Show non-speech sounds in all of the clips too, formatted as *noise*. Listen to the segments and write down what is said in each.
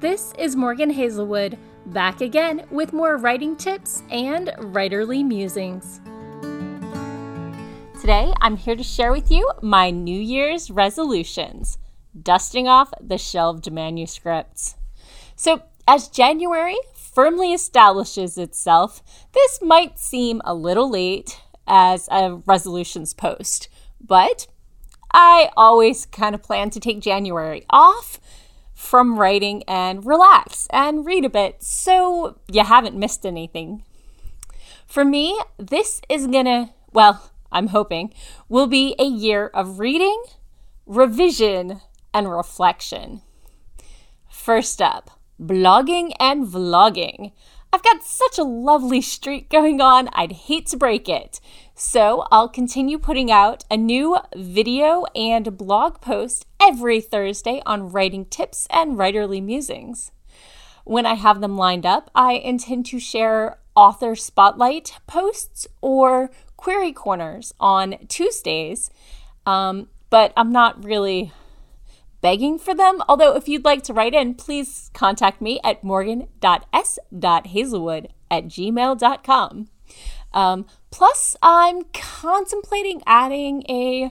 This is Morgan Hazelwood, back again with more writing tips and writerly musings. Today, I'm here to share with you my New Year's resolutions, dusting off the shelved manuscripts. So, as January firmly establishes itself, this might seem a little late as a resolutions post, but I always kind of plan to take January off from writing and relax and read a bit so you haven't missed anything. For me, this is gonna, well, I'm hoping, will be a year of reading, revision, and reflection. First up, blogging and vlogging. I've got such a lovely streak going on, I'd hate to break it. So I'll continue putting out a new video and blog post every Thursday on writing tips and writerly musings. When I have them lined up, I intend to share author spotlight posts or query corners on Tuesdays, um, but I'm not really begging for them. Although, if you'd like to write in, please contact me at morgan.s.hazelwood at gmail.com. Um, plus, I'm contemplating adding a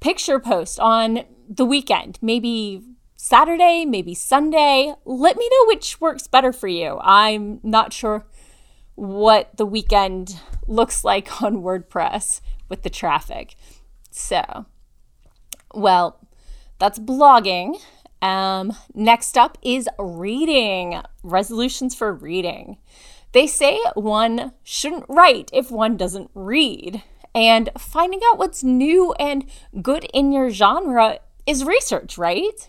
picture post on the weekend, maybe Saturday, maybe Sunday. Let me know which works better for you. I'm not sure what the weekend looks like *laughs* on WordPress with the traffic. So, well, that's blogging. Um, next up is reading, resolutions for reading. They say one shouldn't write if one doesn't read. And finding out what's new and good in your genre is research, right?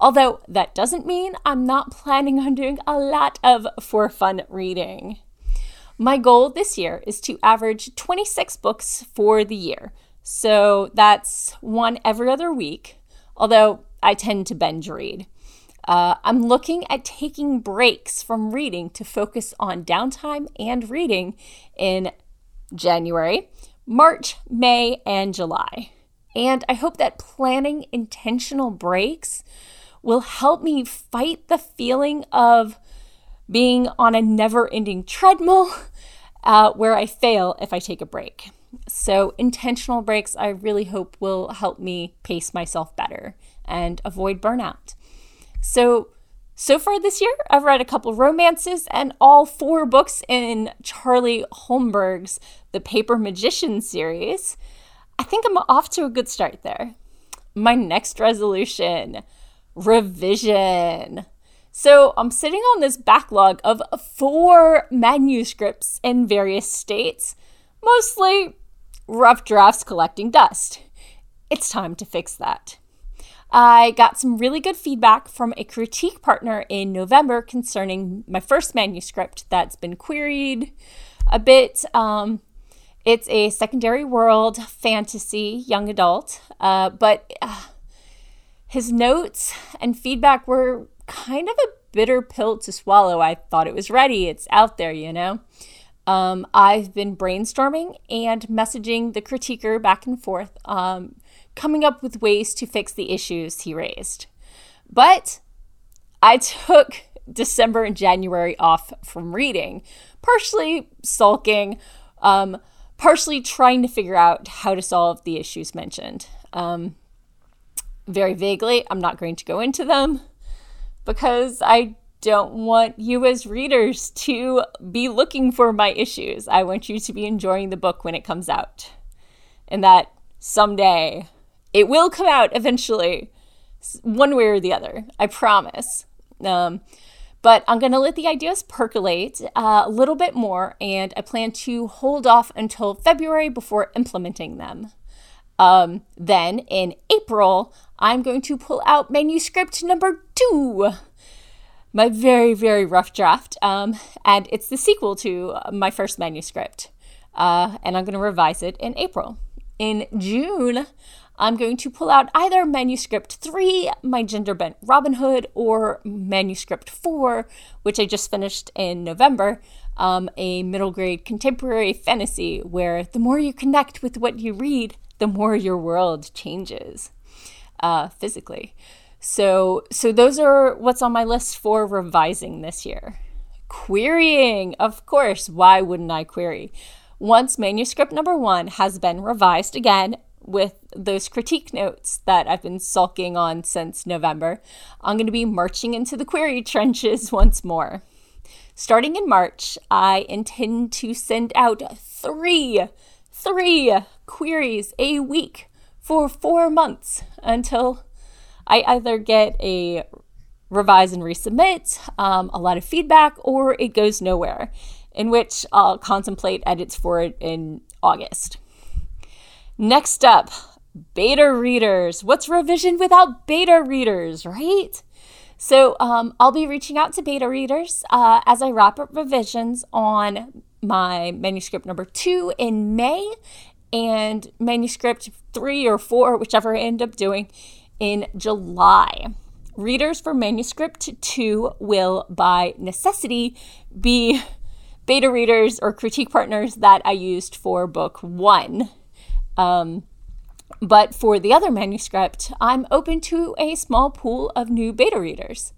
Although that doesn't mean I'm not planning on doing a lot of for fun reading. My goal this year is to average 26 books for the year. So that's one every other week, although I tend to binge read. Uh, I'm looking at taking breaks from reading to focus on downtime and reading in January, March, May, and July. And I hope that planning intentional breaks will help me fight the feeling of being on a never ending treadmill uh, where I fail if I take a break. So, intentional breaks, I really hope will help me pace myself better and avoid burnout. So, so far this year, I've read a couple romances and all four books in Charlie Holmberg's The Paper Magician series. I think I'm off to a good start there. My next resolution revision. So I'm sitting on this backlog of four manuscripts in various states, mostly rough drafts collecting dust. It's time to fix that. I got some really good feedback from a critique partner in November concerning my first manuscript that's been queried a bit. Um, it's a secondary world fantasy young adult, uh, but uh, his notes and feedback were kind of a bitter pill to swallow. I thought it was ready, it's out there, you know. Um, I've been brainstorming and messaging the critiquer back and forth, um, coming up with ways to fix the issues he raised. But I took *laughs* December and January off from reading, partially sulking, um, partially trying to figure out how to solve the issues mentioned. Um, very vaguely, I'm not going to go into them because I don't want you as readers to be looking for my issues. I want you to be enjoying the book when it comes out. And that someday it will come out eventually, one way or the other. I promise. Um, but I'm going to let the ideas percolate uh, a little bit more, and I plan to hold off until February before implementing them. Um, then in April, I'm going to pull out manuscript number two, my very, very rough draft. Um, and it's the sequel to my first manuscript. Uh, and I'm going to revise it in April. In June, I'm going to pull out either manuscript three, my gender bent Robin Hood, or manuscript four, which I just finished in November, um, a middle grade contemporary fantasy where the more you connect with what you read, the more your world changes uh, physically. So, so those are what's on my list for revising this year. Querying, of course. Why wouldn't I query? Once manuscript number one has been revised again with those critique notes that I've been sulking on since November, I'm going to be marching into the query *laughs* trenches once more. Starting in March, I intend to send out three, three queries a week for four months until I either get a revise and resubmit, um, a lot of feedback, or it goes nowhere, in which I'll contemplate edits for it in August. Next up, beta readers. What's revision without beta readers, right? So um, I'll be reaching out to beta readers uh, as I wrap up revisions on my manuscript number two in May and manuscript three or four, whichever I end up doing, in July. Readers for manuscript two will, by necessity, be beta readers or critique partners that I used for book one. Um, but for the other manuscript, I'm open to a small pool of new beta readers.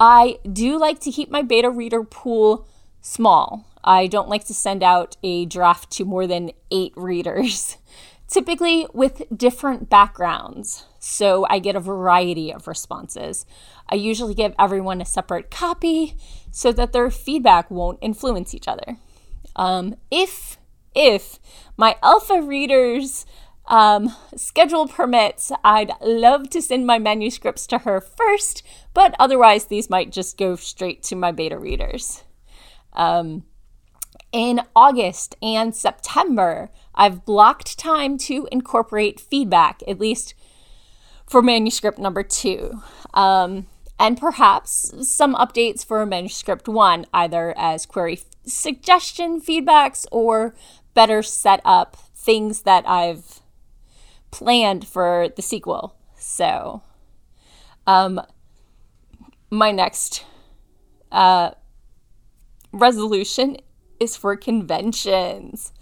I do like to keep my beta reader pool small. I don't like to send out a draft to more than eight *laughs* readers, typically with different backgrounds, so I get a variety of responses. I usually give everyone a separate copy so that their feedback won't influence each other. Um, if if my alpha readers um, schedule permits, I'd love to send my manuscripts to her first, but otherwise, these might just go straight to my beta readers. Um, in August and September, I've blocked time to incorporate feedback, at least for manuscript number two. Um, and perhaps some updates for manuscript one, either as query suggestion feedbacks or better set up things that I've planned for the sequel. So, um, my next uh, resolution is for conventions.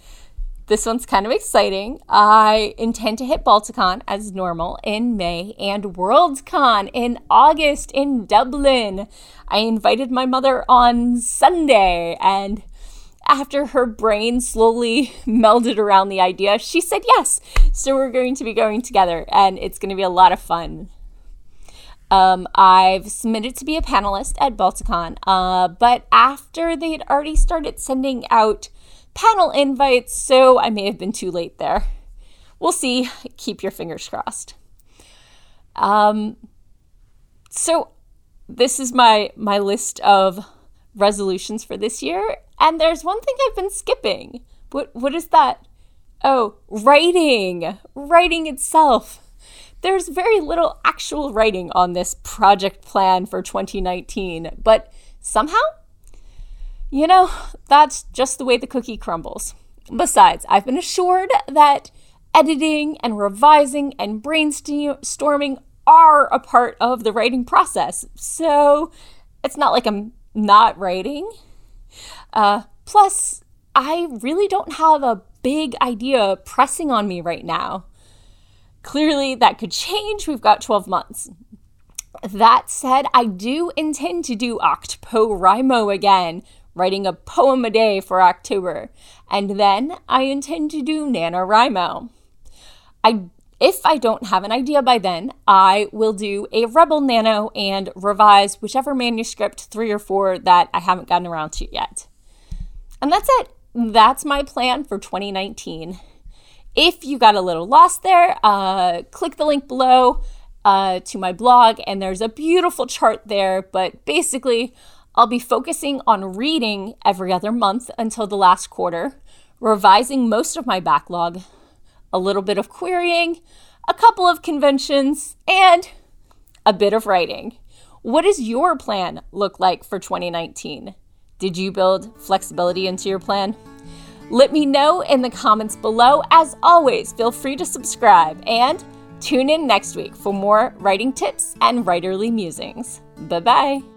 This one's kind of exciting. I intend to hit Balticon as normal in May and Worldcon in August in Dublin. I invited my mother on Sunday and after her brain slowly *laughs* melded around the idea, she said yes. So we're going to be going together, and it's going to be a lot of fun. Um, I've submitted to be a panelist at Balticon, uh, but after they had already started sending out panel invites, so I may have been too late there. We'll see. Keep your fingers crossed. Um, so this is my my list of resolutions for this year, and there's one thing I've been skipping. What what is that? Oh, writing. Writing itself. There's very little actual writing on this project plan for 2019, but somehow, you know, that's just the way the cookie crumbles. Besides, I've been assured that editing and revising and brainstorming are a part of the writing process. So it's not like I'm not writing. Uh, plus, I really don't have a big idea pressing on me right now. Clearly, that could change. We've got 12 months. That said, I do intend to do OctPoWriMo again, writing a poem a day for October. And then I intend to do NaNoWriMo. I if I don't have an idea by then, I will do a Rebel Nano and revise whichever manuscript, three or four, that I haven't gotten around to yet. And that's it. That's my plan for 2019. If you got a little lost there, uh, click the link below uh, to my blog, and there's a beautiful chart there. But basically, I'll be focusing on reading every other month until the last quarter, revising most of my backlog, a little bit of querying, a couple of conventions, and a bit of writing. What does your plan look like for 2019? Did you build flexibility into your plan? Let me know in the comments below. As always, feel free to subscribe and tune in next week for more writing tips and writerly musings. Bye bye.